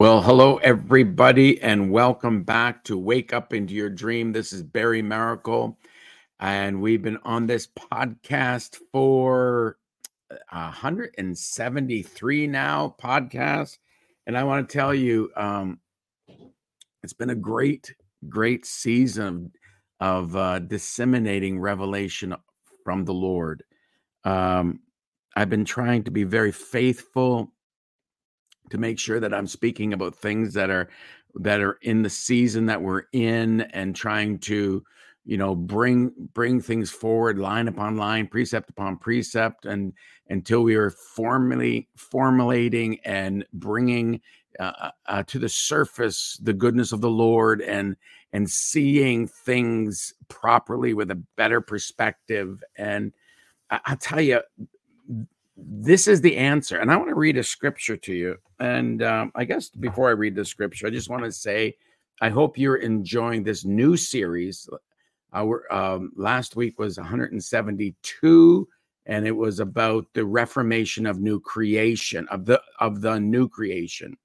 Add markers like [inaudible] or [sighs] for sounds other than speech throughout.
Well, hello, everybody, and welcome back to Wake Up Into Your Dream. This is Barry Maracle, and we've been on this podcast for 173 now podcasts. And I want to tell you, um, it's been a great, great season of uh, disseminating revelation from the Lord. Um, I've been trying to be very faithful to make sure that I'm speaking about things that are that are in the season that we're in and trying to you know bring bring things forward line upon line precept upon precept and until we are formally formulating and bringing uh, uh, uh, to the surface the goodness of the lord and and seeing things properly with a better perspective. And I, i'll tell you this is the answer. And I want to read a scripture to you. And um, I guess before I read the scripture, I just want to say, I hope you're enjoying this new series. Our um, last week was 172, and it was about the reformation of new creation of the of the new creation.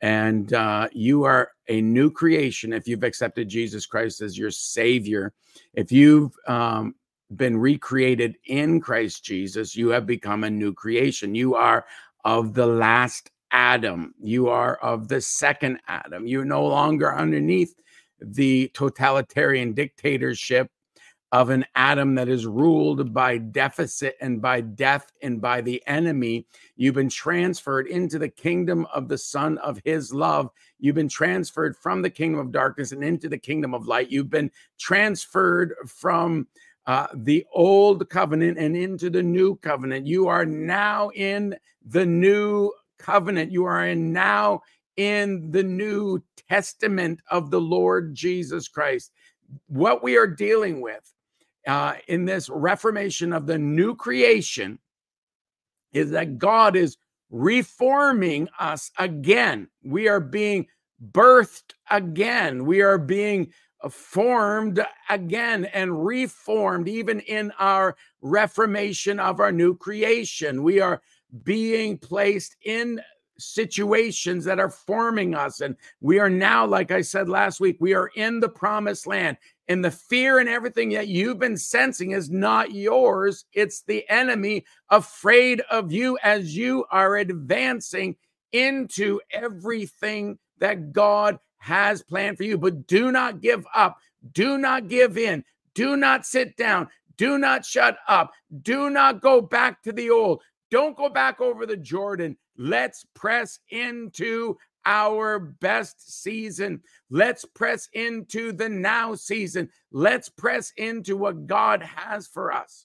And uh, you are a new creation if you've accepted Jesus Christ as your Savior. If you've um, been recreated in Christ Jesus, you have become a new creation. You are of the last Adam. You are of the second Adam. You're no longer underneath the totalitarian dictatorship of an Adam that is ruled by deficit and by death and by the enemy. You've been transferred into the kingdom of the Son of His love. You've been transferred from the kingdom of darkness and into the kingdom of light. You've been transferred from uh, the old covenant and into the new covenant. You are now in the new covenant. You are in now in the new testament of the Lord Jesus Christ. What we are dealing with uh, in this reformation of the new creation is that God is reforming us again. We are being birthed again. We are being Uh, formed again and reformed, even in our reformation of our new creation. We are being placed in situations that are forming us. And we are now, like I said last week, we are in the promised land. And the fear and everything that you've been sensing is not yours, it's the enemy afraid of you as you are advancing into everything that God has planned for you. But do not give up. Do not give in. Do not sit down. Do not shut up. Do not go back to the old. Don't go back over the Jordan. Let's press into our best season. Let's press into the now season. Let's press into what God has for us.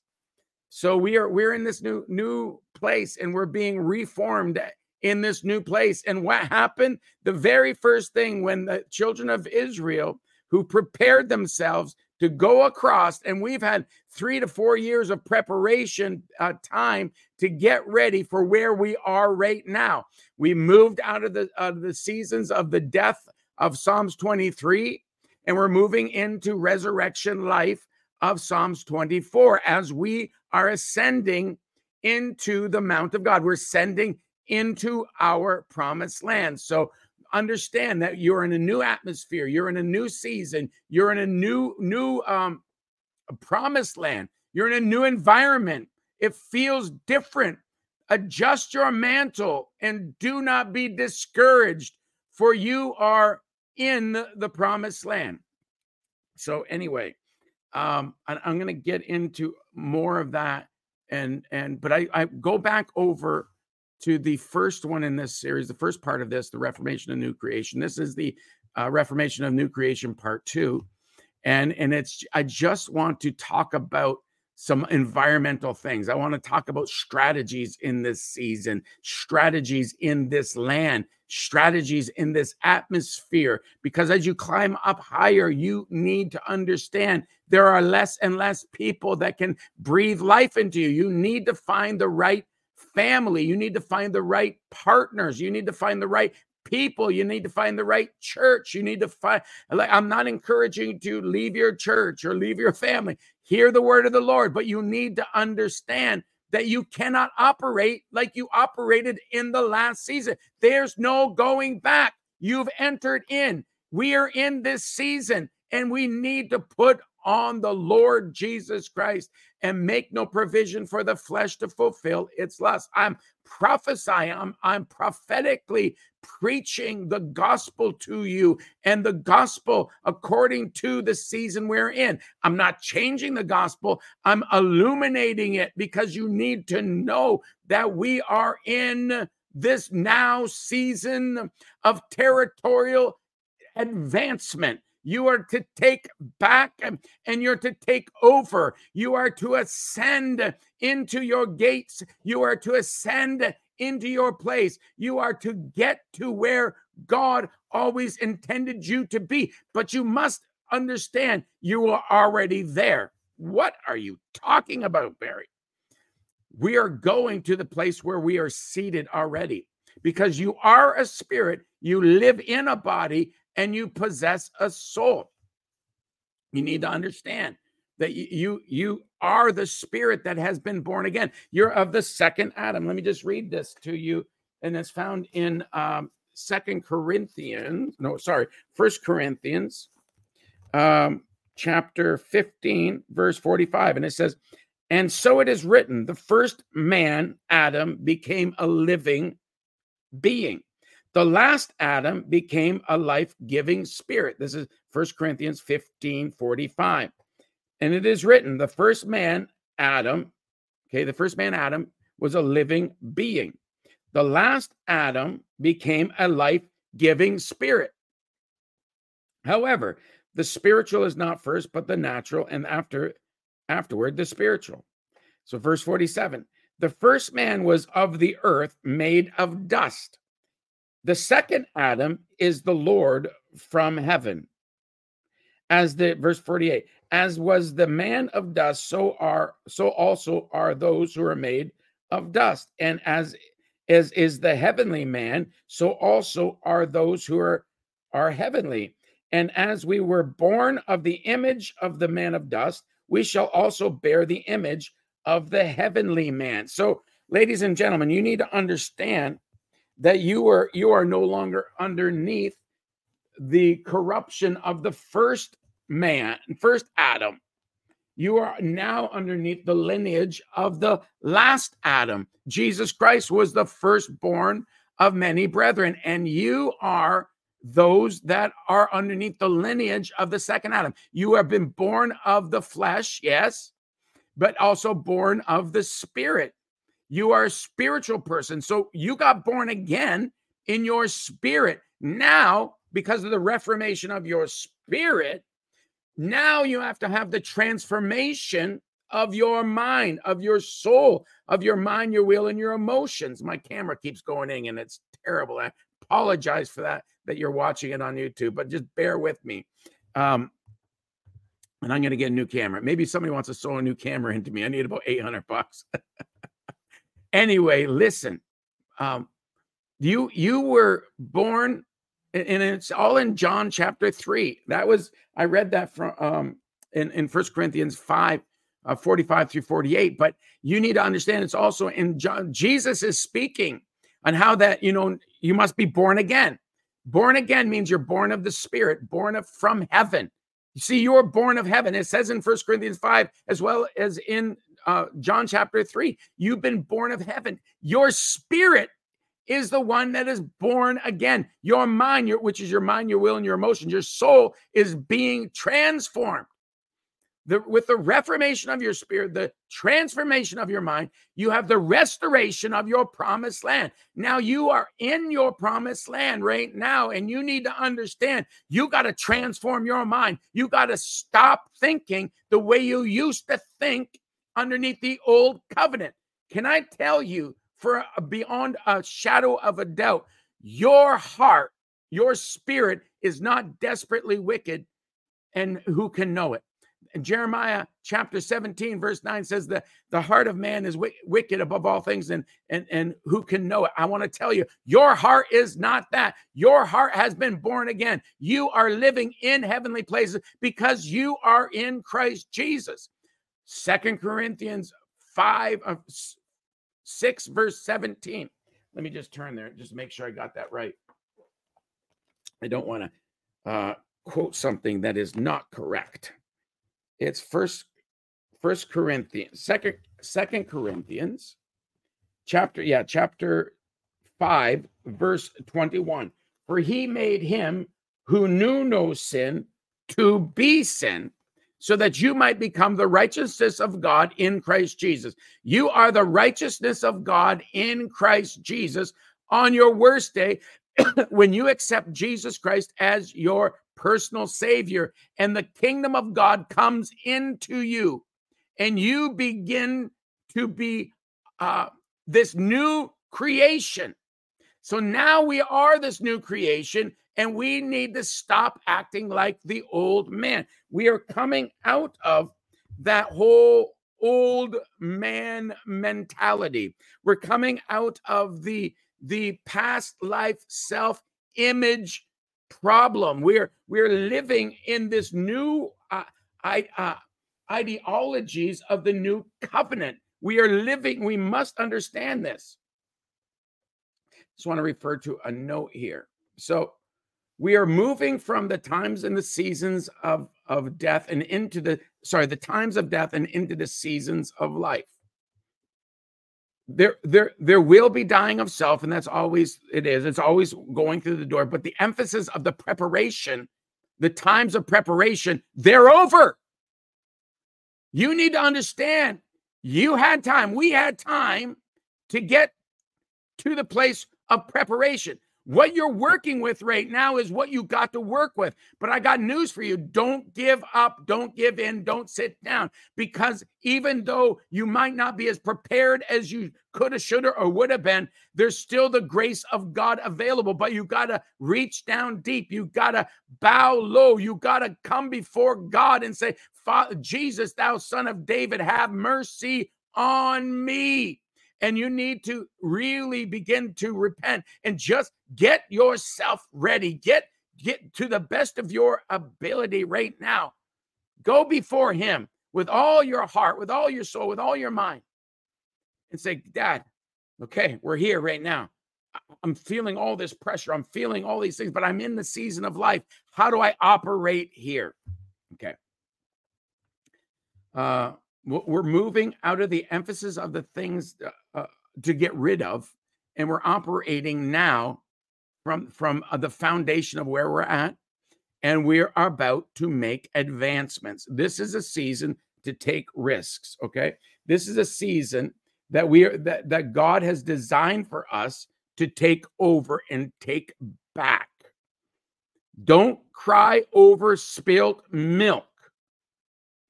So we are we're in this new new place and we're being reformed in this new place. And what happened? The very first thing when the children of Israel who prepared themselves to go across, and we've had three to four years of preparation uh, time to get ready for where we are right now. We moved out of the uh, the seasons of the death of Psalms 23, and we're moving into resurrection life of Psalms 24 as we are ascending into the Mount of God. We're ascending into our promised land. So understand that you're in a new atmosphere, you're in a new season, you're in a new new um promised land. You're in a new environment. It feels different. Adjust your mantle and do not be discouraged, for you are in the promised land. So anyway, um, I'm going to get into more of that, and and but I I go back over to the first one in this series, the first part of this, the Reformation of New Creation. This is the uh, Reformation of New Creation Part Two, and and it's I just want to talk about some environmental things. I want to talk about strategies in this season, strategies in this land, strategies in this atmosphere because as you climb up higher, you need to understand there are less and less people that can breathe life into you. You need to find the right family. You need to find the right partners. You need to find the right people. You need to find the right church. You need to find, like, I'm not encouraging you to leave your church or leave your family. Hear the word of the Lord, but you need to understand that you cannot operate like you operated in the last season. There's no going back. You've entered in. We are in this season and we need to put on the Lord Jesus Christ and make no provision for the flesh to fulfill its lust. I'm prophesying, I'm, I'm prophetically preaching the gospel to you and the gospel according to the season we're in. I'm not changing the gospel, I'm illuminating it because you need to know that we are in this now season of territorial advancement. You are to take back um, and you're to take over. You are to ascend into your gates. You are to ascend into your place. You are to get to where God always intended you to be. But you must understand you are already there. What are you talking about, Barry? We are going to the place where we are seated already because you are a spirit, you live in a body, and you possess a soul. You need to understand that you you are the spirit that has been born again. You're of the second Adam. Let me just read this to you, and it's found in um, Second Corinthians. No, sorry, First Corinthians, um, chapter fifteen, verse forty-five, and it says, "And so it is written: the first man, Adam, became a living being." The last Adam became a life giving spirit. This is 1 Corinthians 15 45. And it is written, the first man, Adam, okay, the first man, Adam, was a living being. The last Adam became a life giving spirit. However, the spiritual is not first, but the natural, and after afterward the spiritual. So, verse 47 the first man was of the earth, made of dust. The second Adam is the Lord from heaven. As the verse 48, as was the man of dust, so are so also are those who are made of dust. And as as is the heavenly man, so also are those who are are heavenly. And as we were born of the image of the man of dust, we shall also bear the image of the heavenly man. So, ladies and gentlemen, you need to understand that you are you are no longer underneath the corruption of the first man, first Adam. You are now underneath the lineage of the last Adam. Jesus Christ was the firstborn of many brethren, and you are those that are underneath the lineage of the second Adam. You have been born of the flesh, yes, but also born of the spirit. You are a spiritual person. So you got born again in your spirit. Now, because of the reformation of your spirit, now you have to have the transformation of your mind, of your soul, of your mind, your will, and your emotions. My camera keeps going in and it's terrible. I apologize for that, that you're watching it on YouTube, but just bear with me. Um, and I'm going to get a new camera. Maybe somebody wants to sow a new camera into me. I need about 800 bucks. [laughs] Anyway, listen. Um, you you were born, and it's all in John chapter three. That was I read that from um, in in First Corinthians five. Uh, 45 through 48 but you need to understand it's also in john jesus is speaking on how that you know you must be born again born again means you're born of the spirit born of from heaven you see you're born of heaven it says in First corinthians 5 as well as in uh, John chapter 3. You've been born of heaven. Your spirit is the one that is born again. Your mind, your, which is your mind, your will, and your emotions, your soul is being transformed. The, with the reformation of your spirit, the transformation of your mind, you have the restoration of your promised land. Now you are in your promised land right now, and you need to understand you got to transform your mind. You got to stop thinking the way you used to think underneath the old covenant. Can I tell you, for beyond a shadow of a doubt, your heart, your spirit is not desperately wicked, and who can know it? Jeremiah chapter 17, verse 9 says that the heart of man is w- wicked above all things, and, and, and who can know it? I want to tell you, your heart is not that. Your heart has been born again. You are living in heavenly places because you are in Christ Jesus. Second Corinthians 5, uh, 6, verse 17. Let me just turn there, just make sure I got that right. I don't want to uh, quote something that is not correct. It's first First Corinthians, second Second Corinthians, chapter yeah, chapter five, verse twenty-one. For he made him who knew no sin to be sin, so that you might become the righteousness of God in Christ Jesus. You are the righteousness of God in Christ Jesus on your worst day [coughs] when you accept Jesus Christ as your personal savior and the kingdom of God comes into you and you begin to be uh, this new creation. So now we are this new creation and we need to stop acting like the old man. We are coming out of that whole old man mentality. We're coming out of the the past life self image problem. We're we're living in this new uh, I, uh, ideologies of the new covenant. We are living. We must understand this. Just want to refer to a note here. So we are moving from the times and the seasons of of death and into the sorry the times of death and into the seasons of life. There there there will be dying of self and that's always it is it's always going through the door but the emphasis of the preparation the times of preparation they're over. You need to understand you had time we had time to get to the place of preparation what you're working with right now is what you got to work with. But I got news for you. Don't give up. Don't give in. Don't sit down. Because even though you might not be as prepared as you could have, should have, or would have been, there's still the grace of God available. But you got to reach down deep. You got to bow low. You got to come before God and say, Jesus, thou son of David, have mercy on me and you need to really begin to repent and just get yourself ready. Get get to the best of your ability right now. Go before him with all your heart with all your soul with all your mind and say dad okay we're here right now. I'm feeling all this pressure. I'm feeling all these things but i'm in the season of life. How do i operate here? Okay. Uh we're moving out of the emphasis of the things uh, uh, to get rid of, and we're operating now from from uh, the foundation of where we're at, and we're about to make advancements. This is a season to take risks. Okay, this is a season that we are that that God has designed for us to take over and take back. Don't cry over spilt milk.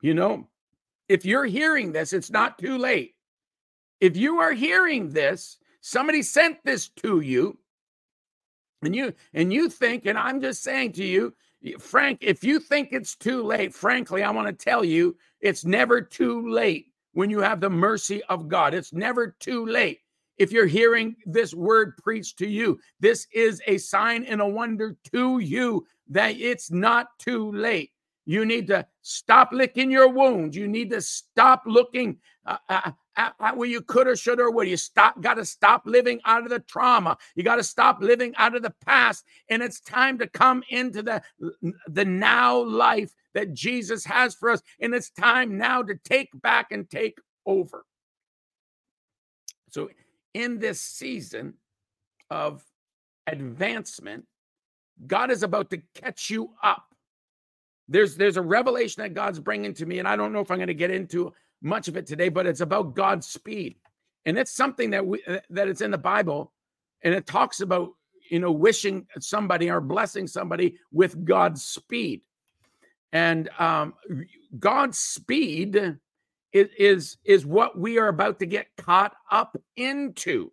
You know, if you're hearing this, it's not too late. If you are hearing this, somebody sent this to you, and you and you think, and I'm just saying to you, Frank, if you think it's too late, frankly, I want to tell you, it's never too late when you have the mercy of God. It's never too late. If you're hearing this word preached to you, this is a sign and a wonder to you that it's not too late. You need to stop licking your wounds. You need to stop looking uh, uh, at, at where you could or should or would. You stop. Got to stop living out of the trauma. You got to stop living out of the past. And it's time to come into the the now life that Jesus has for us. And it's time now to take back and take over. So, in this season of advancement, God is about to catch you up there's there's a revelation that God's bringing to me, and I don't know if I'm going to get into much of it today, but it's about God's speed, and it's something that we uh, that it's in the Bible, and it talks about you know wishing somebody or blessing somebody with God's speed, and um, God's speed is, is is what we are about to get caught up into.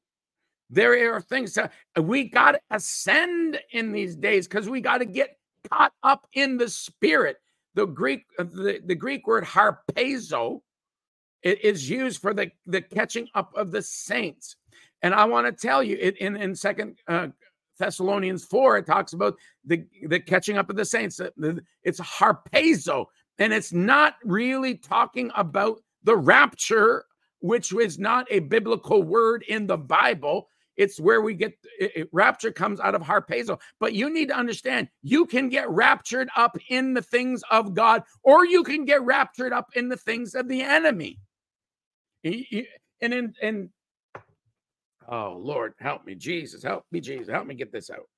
There are things that we got to ascend in these days because we got to get caught up in the spirit. The Greek, uh, the, the Greek word harpazo, it is used for the, the catching up of the saints. And I want to tell you, it, in in Second uh, Thessalonians four, it talks about the the catching up of the saints. It's harpazo, and it's not really talking about the rapture, which was not a biblical word in the Bible. It's where we get it, it, rapture comes out of harpazo. But you need to understand you can get raptured up in the things of God, or you can get raptured up in the things of the enemy. And in, in oh Lord, help me, Jesus, help me, Jesus, help me get this out.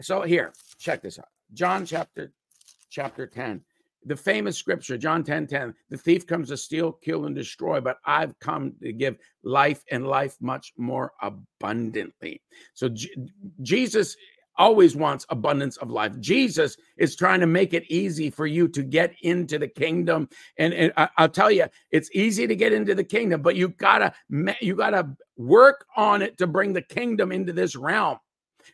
So here, check this out. John chapter chapter 10 the famous scripture, John 10 10, the thief comes to steal, kill, and destroy, but I've come to give life and life much more abundantly. So J- Jesus always wants abundance of life. Jesus is trying to make it easy for you to get into the kingdom. And, and I, will tell you, it's easy to get into the kingdom, but you gotta you gotta work on it to bring the kingdom into this realm.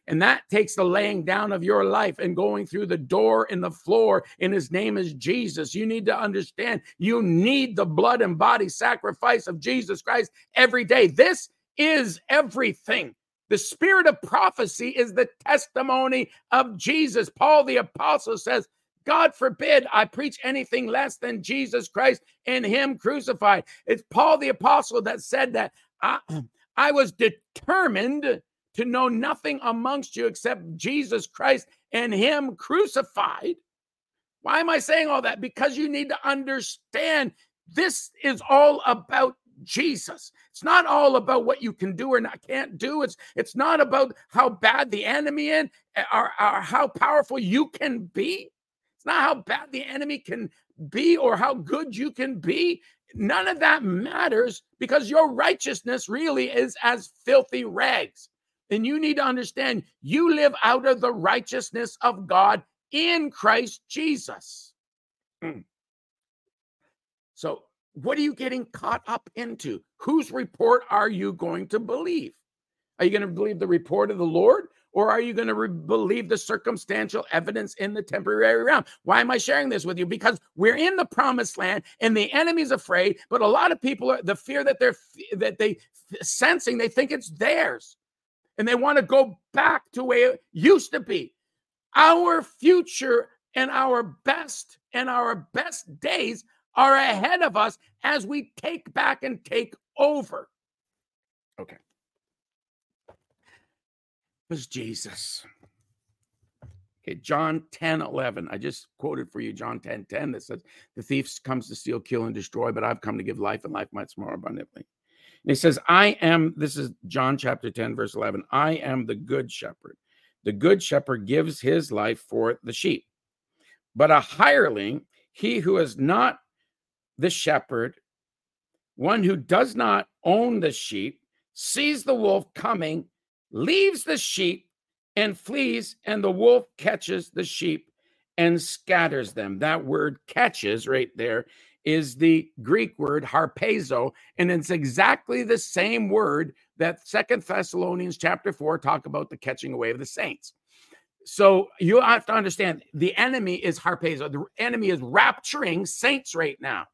And that takes the laying down of your life and going through the door and the floor. And his name is Jesus. You need to understand you need the blood and body sacrifice of Jesus Christ every day. This is everything. The spirit of prophecy is the testimony of Jesus. Paul the apostle says, God forbid I preach anything less than Jesus Christ and Him crucified. It's Paul the apostle that said that I, [clears throat] I was determined to know nothing amongst you except Jesus Christ and Him crucified. Why am I saying all that? Because you need to understand this is all about Jesus. It's not all about what you can do or not can't do. It's it's not about how bad the enemy is eh, or, or how powerful you can be. It's not how bad the enemy can be or how good you can be. None of that matters because your righteousness really is as filthy rags. And you need to understand you live out of the righteousness of God in Christ Jesus. Mm. So, what are you getting caught up into? Whose report are you going to believe? Are you going to believe the report of the Lord? Or are you going to re- believe the circumstantial evidence in the temporary realm? Why am I sharing this with you? Because we're in the promised land and the enemy's afraid, but a lot of people are the fear that they're that they sensing, they think it's theirs and they want to go back to where it used to be. Our future and our best and our best days are ahead of us as we take back and take over. Okay. Was Jesus. Okay, John 10 11. I just quoted for you John 10 10 that says, The thief comes to steal, kill, and destroy, but I've come to give life and life much more abundantly. And he says, I am, this is John chapter 10, verse 11. I am the good shepherd. The good shepherd gives his life for the sheep. But a hireling, he who is not the shepherd, one who does not own the sheep, sees the wolf coming, leaves the sheep and flees, and the wolf catches the sheep and scatters them. That word catches right there is the Greek word harpazo, and it's exactly the same word that Second Thessalonians chapter 4 talk about the catching away of the saints. So you have to understand the enemy is harpazo. The enemy is rapturing saints right now.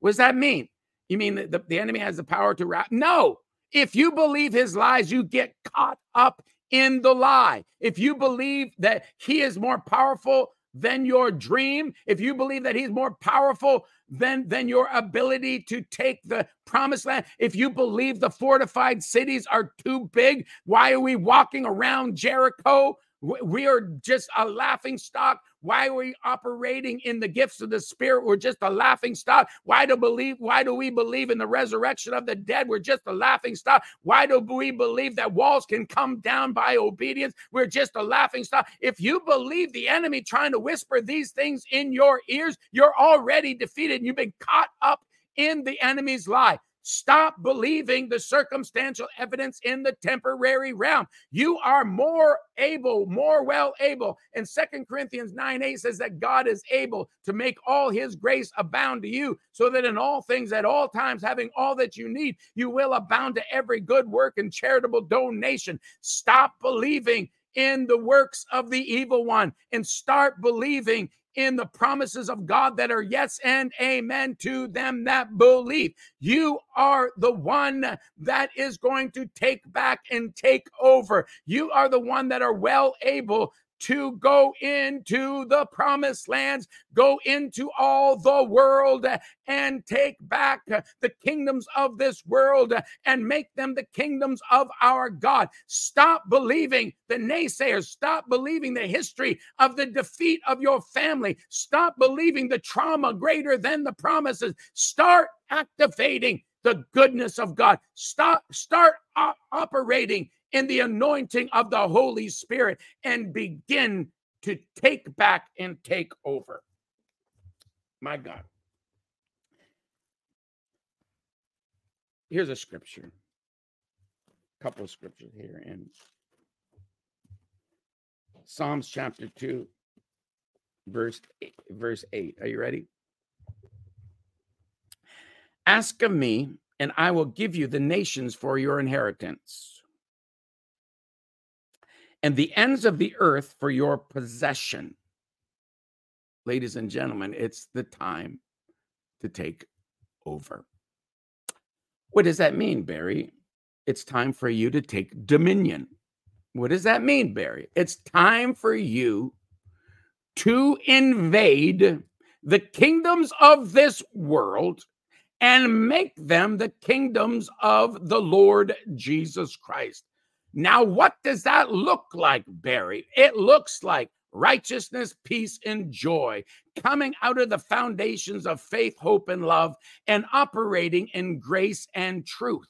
What does that mean? You mean the, the enemy has the power to rap? No. If you believe his lies, you get caught up in the lie. If you believe that he is more powerful than your dream, if you believe that he's more powerful than, than your ability to take the promised land, if you believe the fortified cities are too big, why are we walking around Jericho? We are just a laughing stock why are we operating in the gifts of the Spirit? We're just a laughing stock. Why do believe? Why do we believe in the resurrection of the dead? We're just a laughing stock. Why do we believe that walls can come down by obedience? We're just a laughing stock. If you believe the enemy trying to whisper these things in your ears, you're already defeated and you've been caught up in the enemy's lie. Stop believing the circumstantial evidence in the temporary realm. You are more able, more well able. And Second Corinthians 9 8 says that God is able to make all his grace abound to you, so that in all things, at all times, having all that you need, you will abound to every good work and charitable donation. Stop believing in the works of the evil one and start believing in the promises of God that are yes and amen to them that believe. You are the one that is going to take back and take over. You are the one that are well able to go into the promised lands, go into all the world and take back the kingdoms of this world and make them the kingdoms of our God. Stop believing the naysayers. Stop believing the history of the defeat of your family. Stop believing the trauma greater than the promises. Start activating the goodness of God. Stop, start operating in the anointing of the Holy Spirit and begin to take back and take over. My God. Here's a scripture. A couple of scriptures here in Psalms chapter 2 verse 8, verse 8. Are you ready? Ask of me and I will give you the nations for your inheritance and the ends of the earth for your possession. Ladies and gentlemen, it's the time to take over. What does that mean, Barry? It's time for you to take dominion. What does that mean, Barry? It's time for you to invade the kingdoms of this world and make them the kingdoms of the Lord Jesus Christ. Now, what does that look like, Barry? It looks like righteousness, peace, and joy coming out of the foundations of faith, hope, and love, and operating in grace and truth.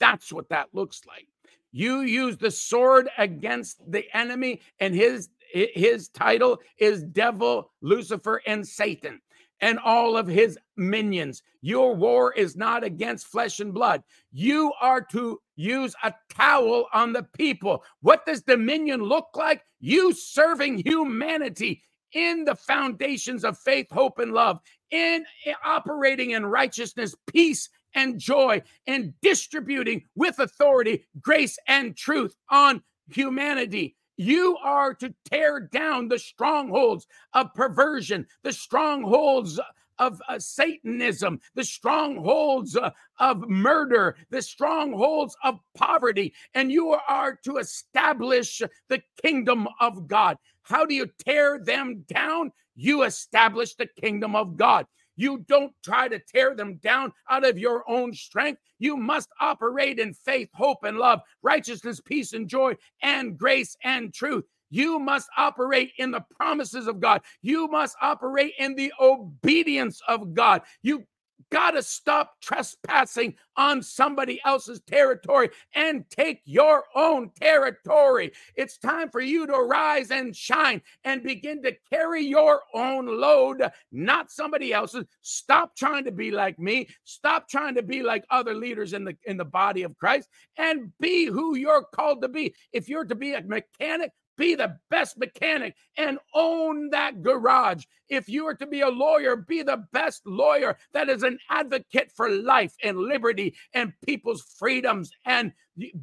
That's what that looks like. You use the sword against the enemy, and his his title is devil, Lucifer, and Satan and all of his minions. Your war is not against flesh and blood. You are to use a towel on the people. What does dominion look like? You serving humanity in the foundations of faith, hope, and love, in eh, operating in righteousness, peace, and joy, and distributing with authority grace and truth on humanity. You are to tear down the strongholds of perversion, the strongholds of uh, Satanism, the strongholds uh, of murder, the strongholds of poverty, and you are to establish the kingdom of God. How do you tear them down? You establish the kingdom of God. You don't try to tear them down out of your own strength. You must operate in faith, hope, and love, righteousness, peace, and joy, and grace and truth. You must operate in the promises of God. You must operate in the obedience of God. You got to stop trespassing on somebody else's territory and take your own territory. It's time for you to rise and shine and begin to carry your own load, not somebody else's. Stop trying to be like me. Stop trying to be like other leaders in the in the body of Christ and be who you're called to be. If you're to be a mechanic, be the best mechanic and own that garage. If you are to be a lawyer, be the best lawyer that is an advocate for life and liberty and people's freedoms. And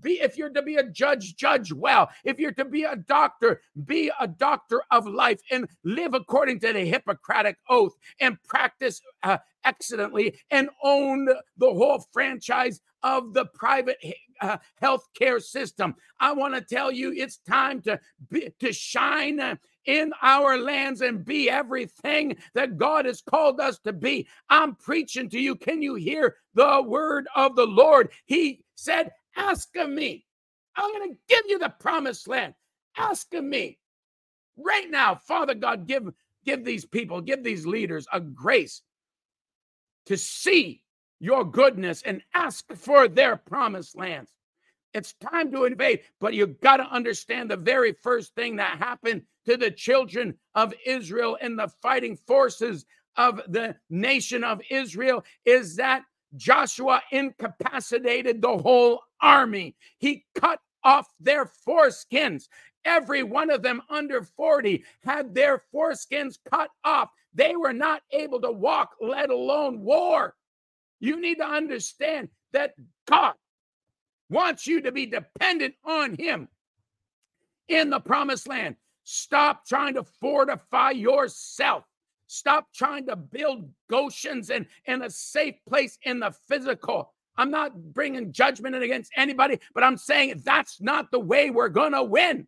be if you're to be a judge, judge well. If you're to be a doctor, be a doctor of life and live according to the Hippocratic oath and practice uh, excellently and own the whole franchise of the private uh, healthcare system. I want to tell you, it's time to be, to shine uh, in our lands and be everything that God has called us to be. I'm preaching to you. Can you hear the word of the Lord? He said, "Ask of me. I'm going to give you the promised land. Ask of me." Right now, Father God, give give these people, give these leaders a grace to see your goodness and ask for their promised lands. It's time to invade, but you got to understand the very first thing that happened to the children of Israel and the fighting forces of the nation of Israel is that Joshua incapacitated the whole army. He cut off their foreskins. Every one of them under 40 had their foreskins cut off. They were not able to walk, let alone war. You need to understand that God wants you to be dependent on Him in the promised land. Stop trying to fortify yourself. Stop trying to build Goshens and, and a safe place in the physical. I'm not bringing judgment against anybody, but I'm saying that's not the way we're going to win.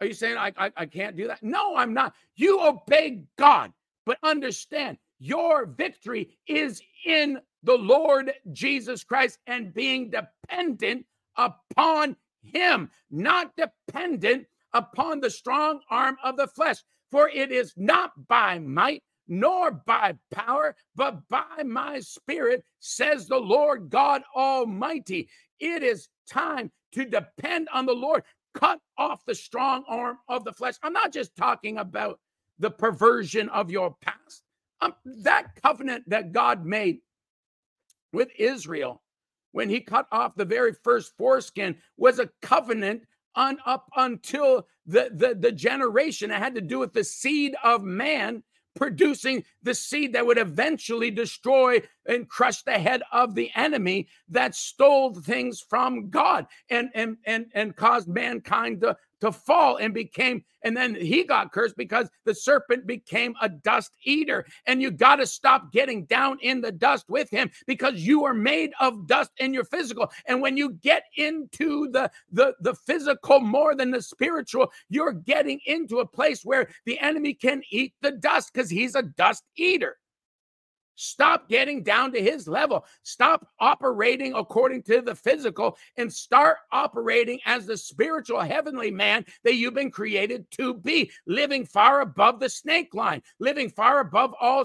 Are you saying I, I, I can't do that? No, I'm not. You obey God, but understand your victory is in the Lord Jesus Christ and being dependent upon Him, not dependent upon the strong arm of the flesh. For it is not by might nor by power, but by my spirit, says the Lord God Almighty. It is time to depend on the Lord. Cut off the strong arm of the flesh. I'm not just talking about the perversion of your past. Um, that covenant that God made with Israel when he cut off the very first foreskin was a covenant on up until the, the, the generation. It had to do with the seed of man producing the seed that would eventually destroy and crush the head of the enemy that stole things from God and and and and caused mankind to to fall and became, and then he got cursed because the serpent became a dust eater. And you got to stop getting down in the dust with him because you are made of dust in your physical. And when you get into the, the, the physical more than the spiritual, you're getting into a place where the enemy can eat the dust because he's a dust eater. Stop getting down to his level. Stop operating according to the physical and start operating as the spiritual heavenly man that you've been created to be, living far above the snake line, living far above all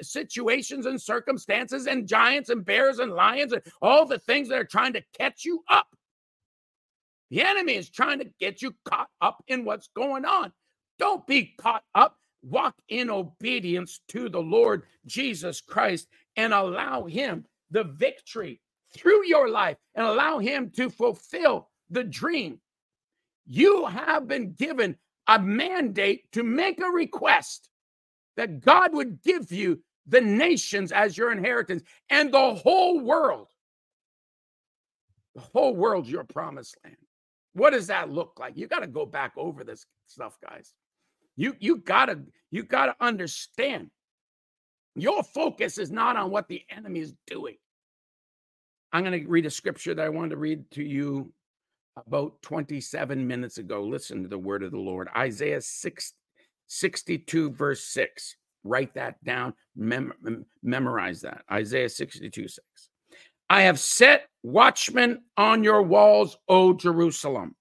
situations and circumstances and giants and bears and lions and all the things that are trying to catch you up. The enemy is trying to get you caught up in what's going on. Don't be caught up walk in obedience to the Lord Jesus Christ and allow Him the victory through your life and allow Him to fulfill the dream. You have been given a mandate to make a request that God would give you the nations as your inheritance and the whole world. The whole world's your promised land. What does that look like? You got to go back over this stuff, guys. You you gotta you gotta understand. Your focus is not on what the enemy is doing. I'm going to read a scripture that I wanted to read to you about 27 minutes ago. Listen to the word of the Lord. Isaiah 6, 62, verse 6. Write that down, mem- memorize that. Isaiah 62, 6. I have set watchmen on your walls, O Jerusalem.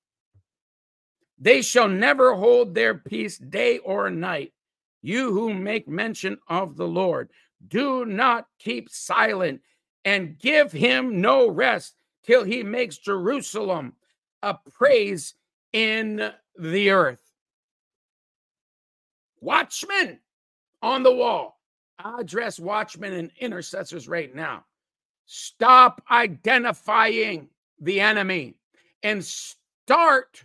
They shall never hold their peace day or night. You who make mention of the Lord, do not keep silent and give him no rest till he makes Jerusalem a praise in the earth. Watchmen on the wall. I address watchmen and intercessors right now. Stop identifying the enemy and start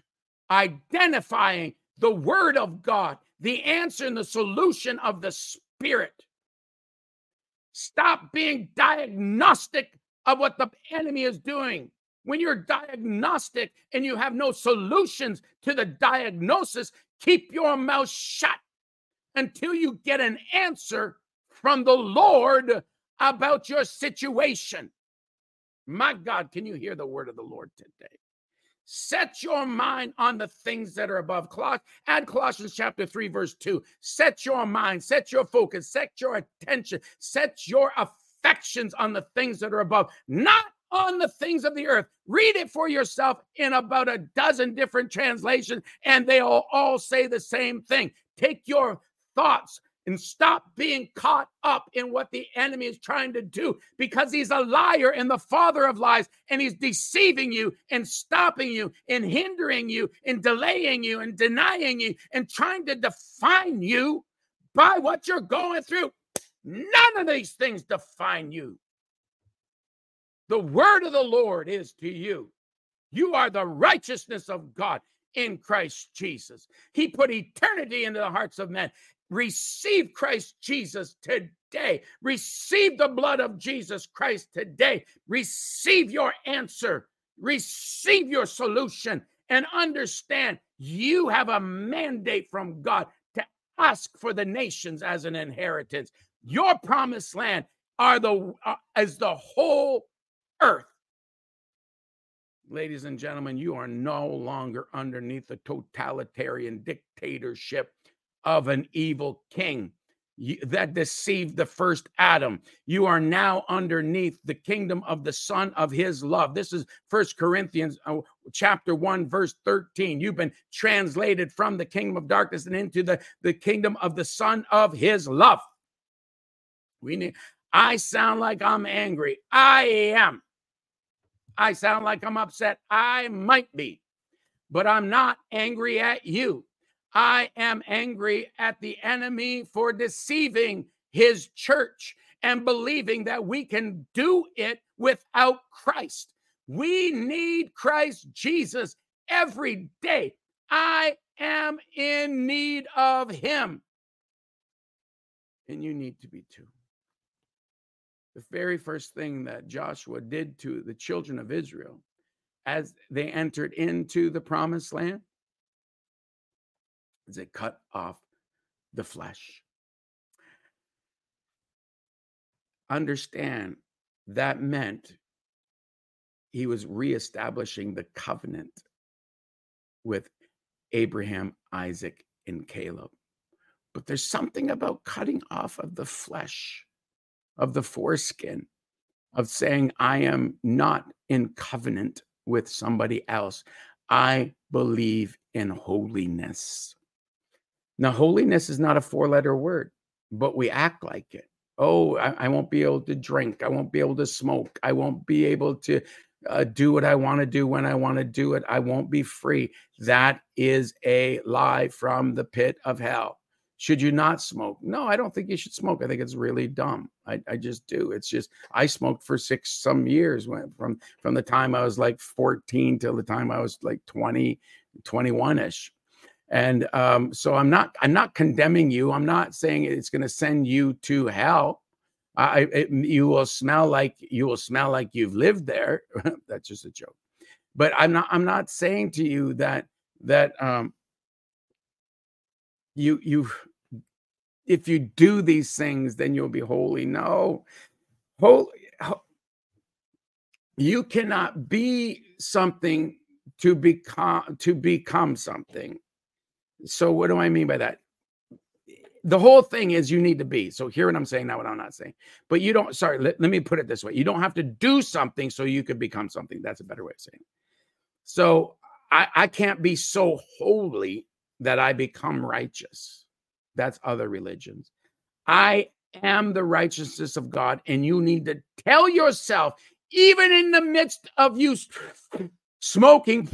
identifying the word of God, the answer and the solution of the spirit. Stop being diagnostic of what the enemy is doing. When you're diagnostic and you have no solutions to the diagnosis, keep your mouth shut until you get an answer from the Lord about your situation. My God, can you hear the word of the Lord today? Set your mind on the things that are above. Add Colossians chapter 3, verse 2. Set your mind, set your focus, set your attention, set your affections on the things that are above, not on the things of the earth. Read it for yourself in about a dozen different translations, and they all, all say the same thing. Take your thoughts, and stop being caught up in what the enemy is trying to do because he's a liar and the father of lies and he's deceiving you and stopping you and hindering you and delaying you and denying you and trying to define you by what you're going through. None of these things define you. The word of the Lord is to you. You are the righteousness of God in Christ Jesus. He put eternity into the hearts of men. Receive Christ Jesus today. Receive the blood of Jesus Christ today. Receive your answer. Receive your solution and understand you have a mandate from God to ask for the nations as an inheritance. Your promised land are the uh, as the whole earth. Ladies and gentlemen, you are no longer underneath the totalitarian dictatorship of an evil king that deceived the first Adam. You are now underneath the kingdom of the Son of His love. This is First Corinthians uh, chapter 1, verse 13. You've been translated from the kingdom of darkness and into the, the kingdom of the Son of His love. We need, I sound like I'm angry. I am. I sound like I'm upset. I might be, but I'm not angry at you. I am angry at the enemy for deceiving his church and believing that we can do it without Christ. We need Christ Jesus every day. I am in need of him. And you need to be too. The very first thing that Joshua did to the children of Israel as they entered into the promised land is it cut off the flesh. Understand that meant he was reestablishing the covenant with Abraham, Isaac, and Caleb. But there's something about cutting off of the flesh, of the foreskin, of saying, I am not in covenant with somebody else. I believe in holiness. Now, holiness is not a four letter word, but we act like it. Oh, I, I, won't be able to drink. I won't be able to smoke. I won't be able to uh, do what I want to do when I want to do it. I won't be free. That is a lie from the pit of hell. Should you not smoke? No, I don't think you should smoke. I think it's really dumb. I, I just do. It's just I smoked for six some years when, from from the time I was like 14 till the time I was like 20, 21 ish and um, so i'm not i'm not condemning you i'm not saying it's going to send you to hell I, it, you will smell like you will smell like you've lived there. [laughs] That's just a joke. But I'm not. I'm not saying to you that that um, you you if you do these things then you'll be holy. No, holy. You cannot be something to become to become something. So what do I mean by that? The whole thing is you need to be. So hear what I'm saying, not what I'm not saying. But you don't, sorry, let, let me put it this way. You don't have to do something so you could become something. That's a better way of saying it. So I, I can't be so holy that I become righteous. That's other religions. I am the righteousness of God, and you need to tell yourself, even in the midst of you smoking,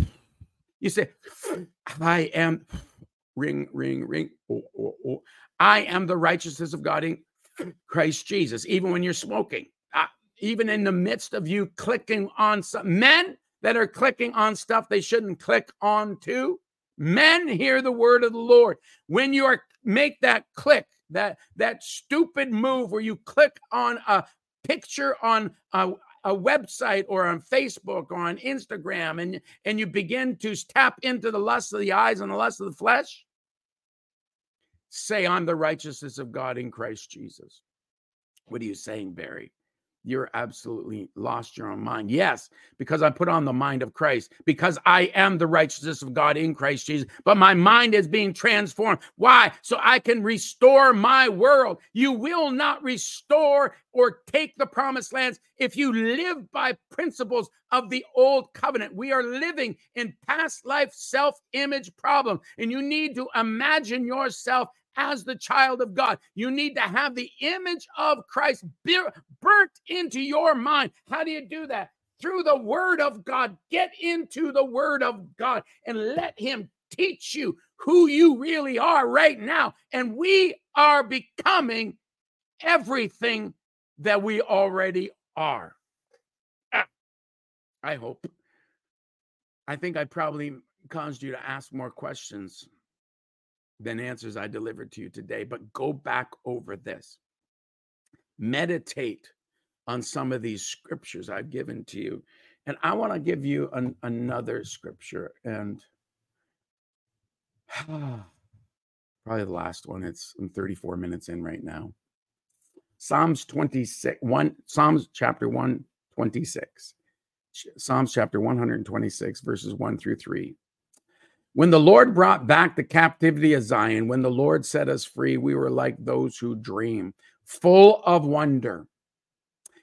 you say, I am ring, ring, ring. Oh, oh, oh. I am the righteousness of God in Christ Jesus. Even when you're smoking, uh, even in the midst of you clicking on some men that are clicking on stuff they shouldn't click on to, men hear the word of the Lord. When you are make that click, that that stupid move where you click on a picture on a, a website or on Facebook or on Instagram and, and you begin to tap into the lust of the eyes and the lust of the flesh, say, I'm the righteousness of God in Christ Jesus. What are you saying, Barry? You're absolutely lost your own mind. Yes, because I put on the mind of Christ, because I am the righteousness of God in Christ Jesus. But my mind is being transformed. Why? So I can restore my world. You will not restore or take the promised lands if you live by principles of the old covenant. We are living in past life self image problem, and you need to imagine yourself as the child of God. You need to have the image of Christ burnt into your mind. How do you do that? Through the word of God. Get into the word of God and let Him teach you who you really are right now. And we are becoming everything that we already are. Ah, I hope. I think I probably caused you to ask more questions than answers I delivered to you today, but go back over this. Meditate on some of these scriptures I've given to you. And I want to give you an, another scripture and [sighs] probably the last one. It's I'm 34 minutes in right now. Psalms 26, 1, Psalms chapter 126. Psalms chapter 126, verses 1 through 3. When the Lord brought back the captivity of Zion, when the Lord set us free, we were like those who dream, full of wonder.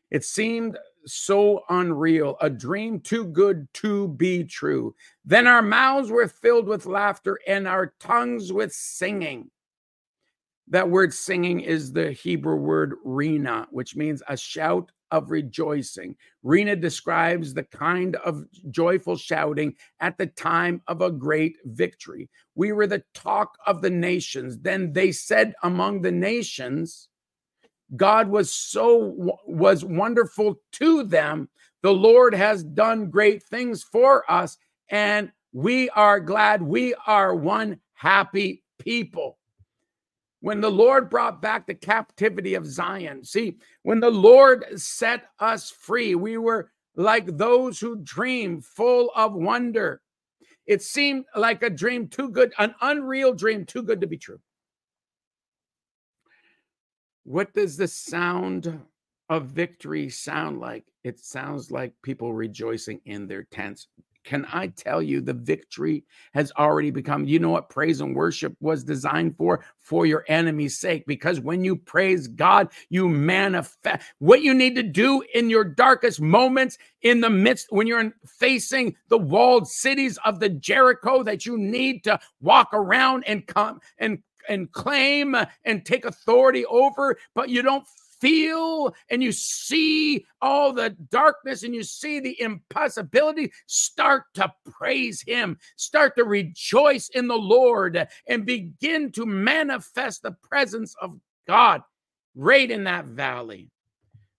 It seemed so unreal, a dream too good to be true. Then our mouths were filled with laughter and our tongues with singing. That word singing is the Hebrew word rena, which means a shout of rejoicing. Rena describes the kind of joyful shouting at the time of a great victory. We were the talk of the nations. Then they said among the nations, God was so was wonderful to them. The Lord has done great things for us and we are glad we are one happy people when the Lord brought back the captivity of Zion. See, when the Lord set us free, we were like those who dream, full of wonder. It seemed like a dream too good, an unreal dream too good to be true. What does the sound of victory sound like? It sounds like people rejoicing in their tents, can I tell you the victory has already become, you know what praise and worship was designed for? For your enemy's sake. Because when you praise God, you manifest what you need to do in your darkest moments, in the midst, when you're facing the walled cities of the Jericho that you need to walk around and come and and claim and take authority over, but you don't feel and you see all the darkness and you see the impossibility, start to praise Him, start to rejoice in the Lord, and begin to manifest the presence of God right in that valley,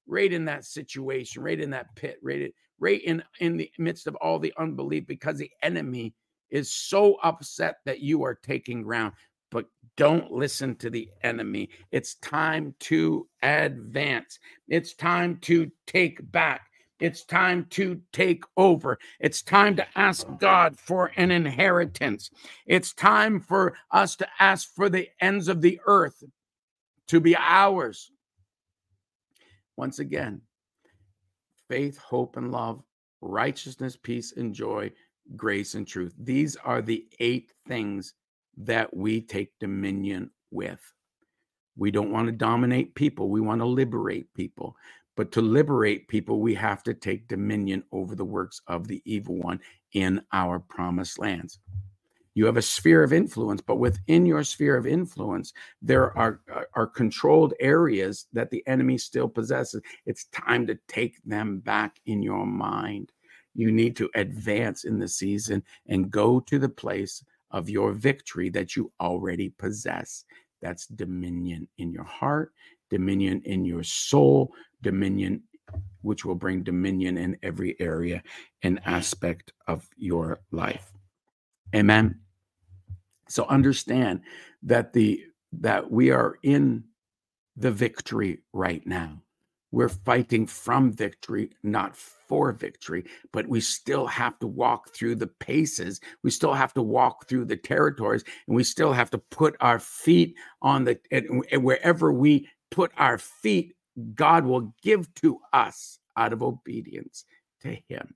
right in that situation, right in that pit, right, right in, in the midst of all the unbelief because the enemy is so upset that you are taking ground but don't listen to the enemy. It's time to advance. It's time to take back. It's time to take over. It's time to ask God for an inheritance. It's time for us to ask for the ends of the earth to be ours. Once again, faith, hope, and love, righteousness, peace, and joy, grace, and truth. These are the eight things that we take dominion with. We don't want to dominate people, we want to liberate people. But to liberate people, we have to take dominion over the works of the evil one in our promised lands. You have a sphere of influence, but within your sphere of influence, there are, uh, are controlled areas that the enemy still possesses. It's time to take them back in your mind. You need to advance in the season and go to the place of your victory that you already possess. That's dominion in your heart, dominion in your soul, dominion, which will bring dominion in every area and aspect of your life. Amen. So understand that the that we are in the victory right now. We're fighting from victory, not for victory, but we still have to walk through the paces. We still have to walk through the territories, and we still have to put our feet on the, and wherever we put our feet, God will give to us out of obedience to Him.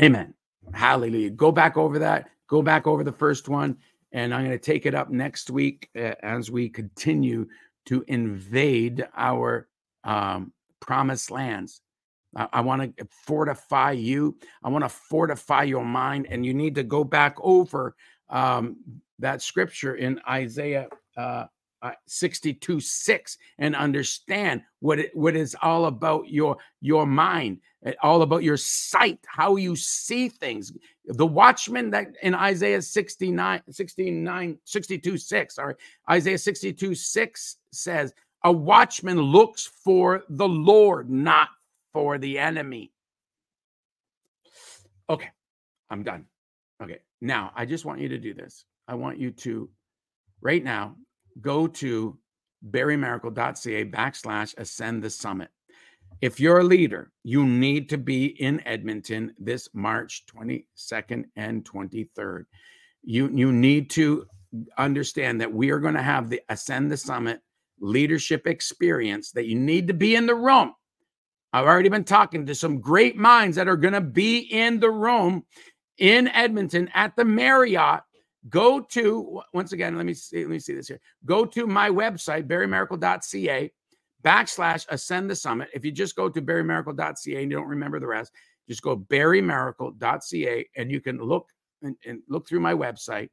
Amen. Hallelujah. Go back over that. Go back over the first one. And I'm going to take it up next week uh, as we continue to invade our um, promised lands. I, I want to fortify you. I want to fortify your mind. And you need to go back over um, that scripture in Isaiah uh, uh, 62 6 and understand what it what is all about your your mind eh, all about your sight how you see things. The watchman that in isaiah 69 69 62 6 sorry isaiah 62 6 says a watchman looks for the lord not for the enemy. Okay i'm done. Okay now i just want you to do this. I want you to right now go to barrymaracle.ca backslash ascend the summit. If you're a leader, you need to be in Edmonton this March 22nd and 23rd. You, you need to understand that we are going to have the Ascend the Summit leadership experience that you need to be in the room. I've already been talking to some great minds that are going to be in the room in Edmonton at the Marriott go to once again let me see let me see this here. Go to my website barrymaracle.ca backslash ascend the summit. If you just go to barrymaracle.ca and you don't remember the rest just go barrymaracle.ca and you can look and, and look through my website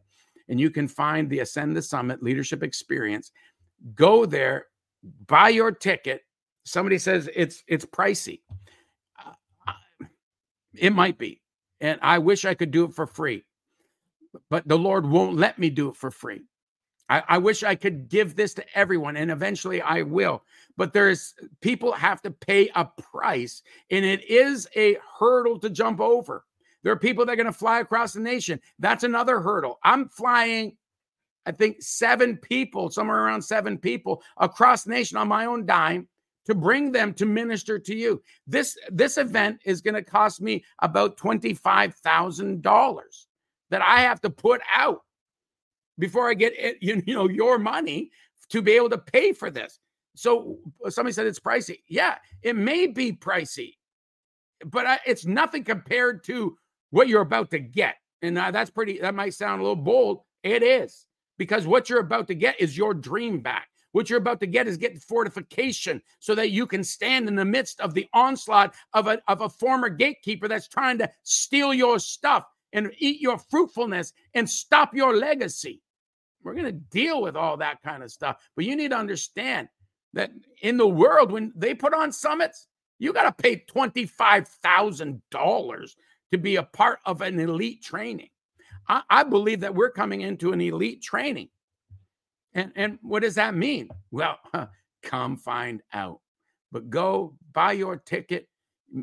and you can find the ascend the summit leadership experience. Go there buy your ticket. Somebody says it's it's pricey. Uh, it might be and i wish i could do it for free but the Lord won't let me do it for free. I, I, wish I could give this to everyone, and eventually I will. But there's people have to pay a price, and it is a hurdle to jump over. There are people that are going to fly across the nation. That's another hurdle. I'm flying, I think, seven people, somewhere around seven people across the nation on my own dime to bring them to minister to you. This this event is going to cost me about twenty five thousand dollars that I have to put out before I get it, [laughs] you, you know your money to be able to pay for this. So uh, somebody said it's pricey. Yeah, it may be pricey, but I, it's nothing compared to what you're about to get. And uh, that's pretty. That might sound a little bold. It is because what you're about to get is your dream back. What you're about to get is get fortification so that you can stand in the midst of the onslaught of a, of a former gatekeeper that's trying to steal your stuff and eat your fruitfulness and stop your legacy. We're going to deal with all that kind of stuff. But you need to understand that in the world, when they put on summits, you got to pay $25,000 to be a part of an elite training. I, I, believe that we're coming into an elite training. And, and what does that mean? Well, [laughs] come find out. But go buy your ticket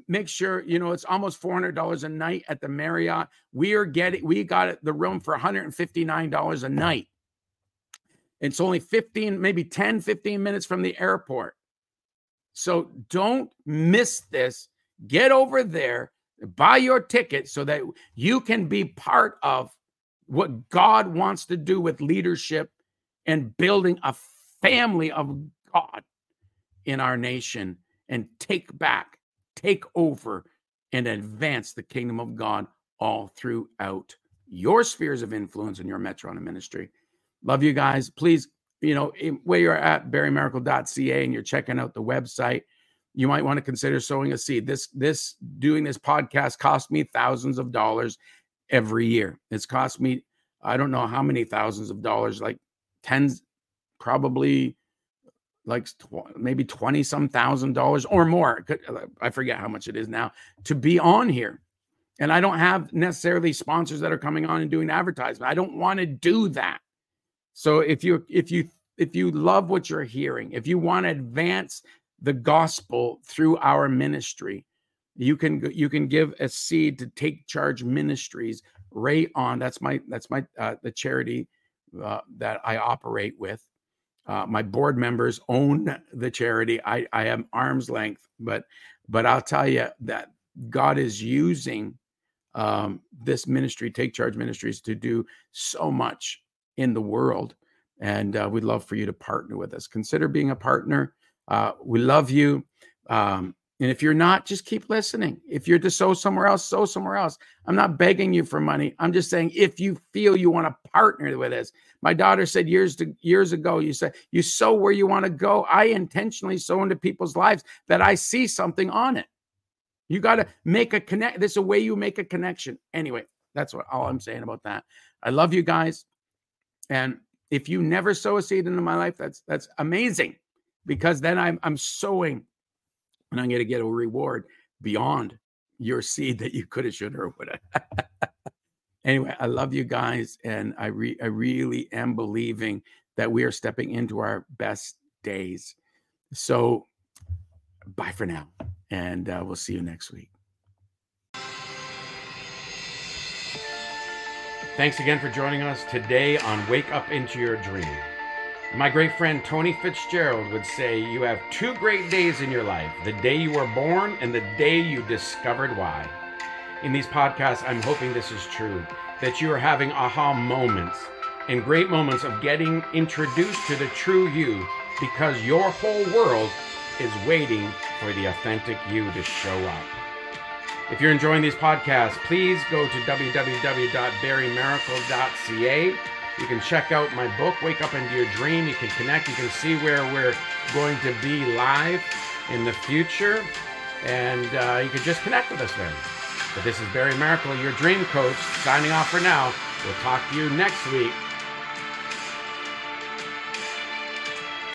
make sure you know it's almost $400 a night at the marriott. We are getting we got the room for $159 a night. It's only 15 maybe 10 15 minutes from the airport. So don't miss this. Get over there buy your ticket so that you can be part of what god wants to do with leadership and building a family of god in our nation and take back take over and advance the kingdom of God all throughout your spheres of influence and your Metro ministry. Love you guys. Please, you know, eh, where you're at barrymaracle.ca and you're checking out the website, you might want to consider sowing a seed. This this doing this podcast cost me thousands of dollars every year. It's cost me I don't know how many thousands of dollars, like tens, probably like tw- maybe 20 some thousand dollars or more. I forget how much it is now to be on here. And I don't have necessarily sponsors that are coming on and doing advertisement. I don't want to do that. So if you if you if you love what you're hearing, if you want to advance the gospel through our ministry, you can you can give a seed to take charge ministries right on that's my that's my uh, the charity uh, that I operate with uh, my board members own the charity. I, I am arm's length, but but I'll tell you that God is using um, this ministry, Take Charge Ministries, to do so much in the world, and uh, we'd love for you to partner with us. Consider being a partner. Uh, we love you. Um, and if you're not, just keep listening. If you're to sow somewhere else, sow somewhere else. I'm not begging you for money. I'm just saying if you feel you want to partner with us. My daughter said years to, years ago, you said you sow where you want to go. I intentionally sow into people's lives that I see something on it. You got to make a connect. This is a way you make a connection. Anyway, that's what all I'm saying about that. I love you guys. And if you never sow a seed into my life, that's that's amazing because then I'm I'm sowing and I'm going to get a reward beyond your seed that you could have, should, or would have. [laughs] anyway, I love you guys, and I re- I really am believing that we are stepping into our best days. So, bye for now, and uh, we'll see you next week. Thanks again for joining us today on Wake Up Into Your Dream. My great friend Tony Fitzgerald would say, You have two great days in your life the day you were born and the day you discovered why. In these podcasts, I'm hoping this is true, that you are having aha moments and great moments of getting introduced to the true you because your whole world is waiting for the authentic you to show up. If you're enjoying these podcasts, please go to www.barrymaracle.ca. You can check out my book, Wake Up Into Your Dream. You can connect. You can see where we're going to be live in the future. And uh, you can just connect with us then. But this is Barry Maracle, your dream coach, signing off for now. We'll talk to you next week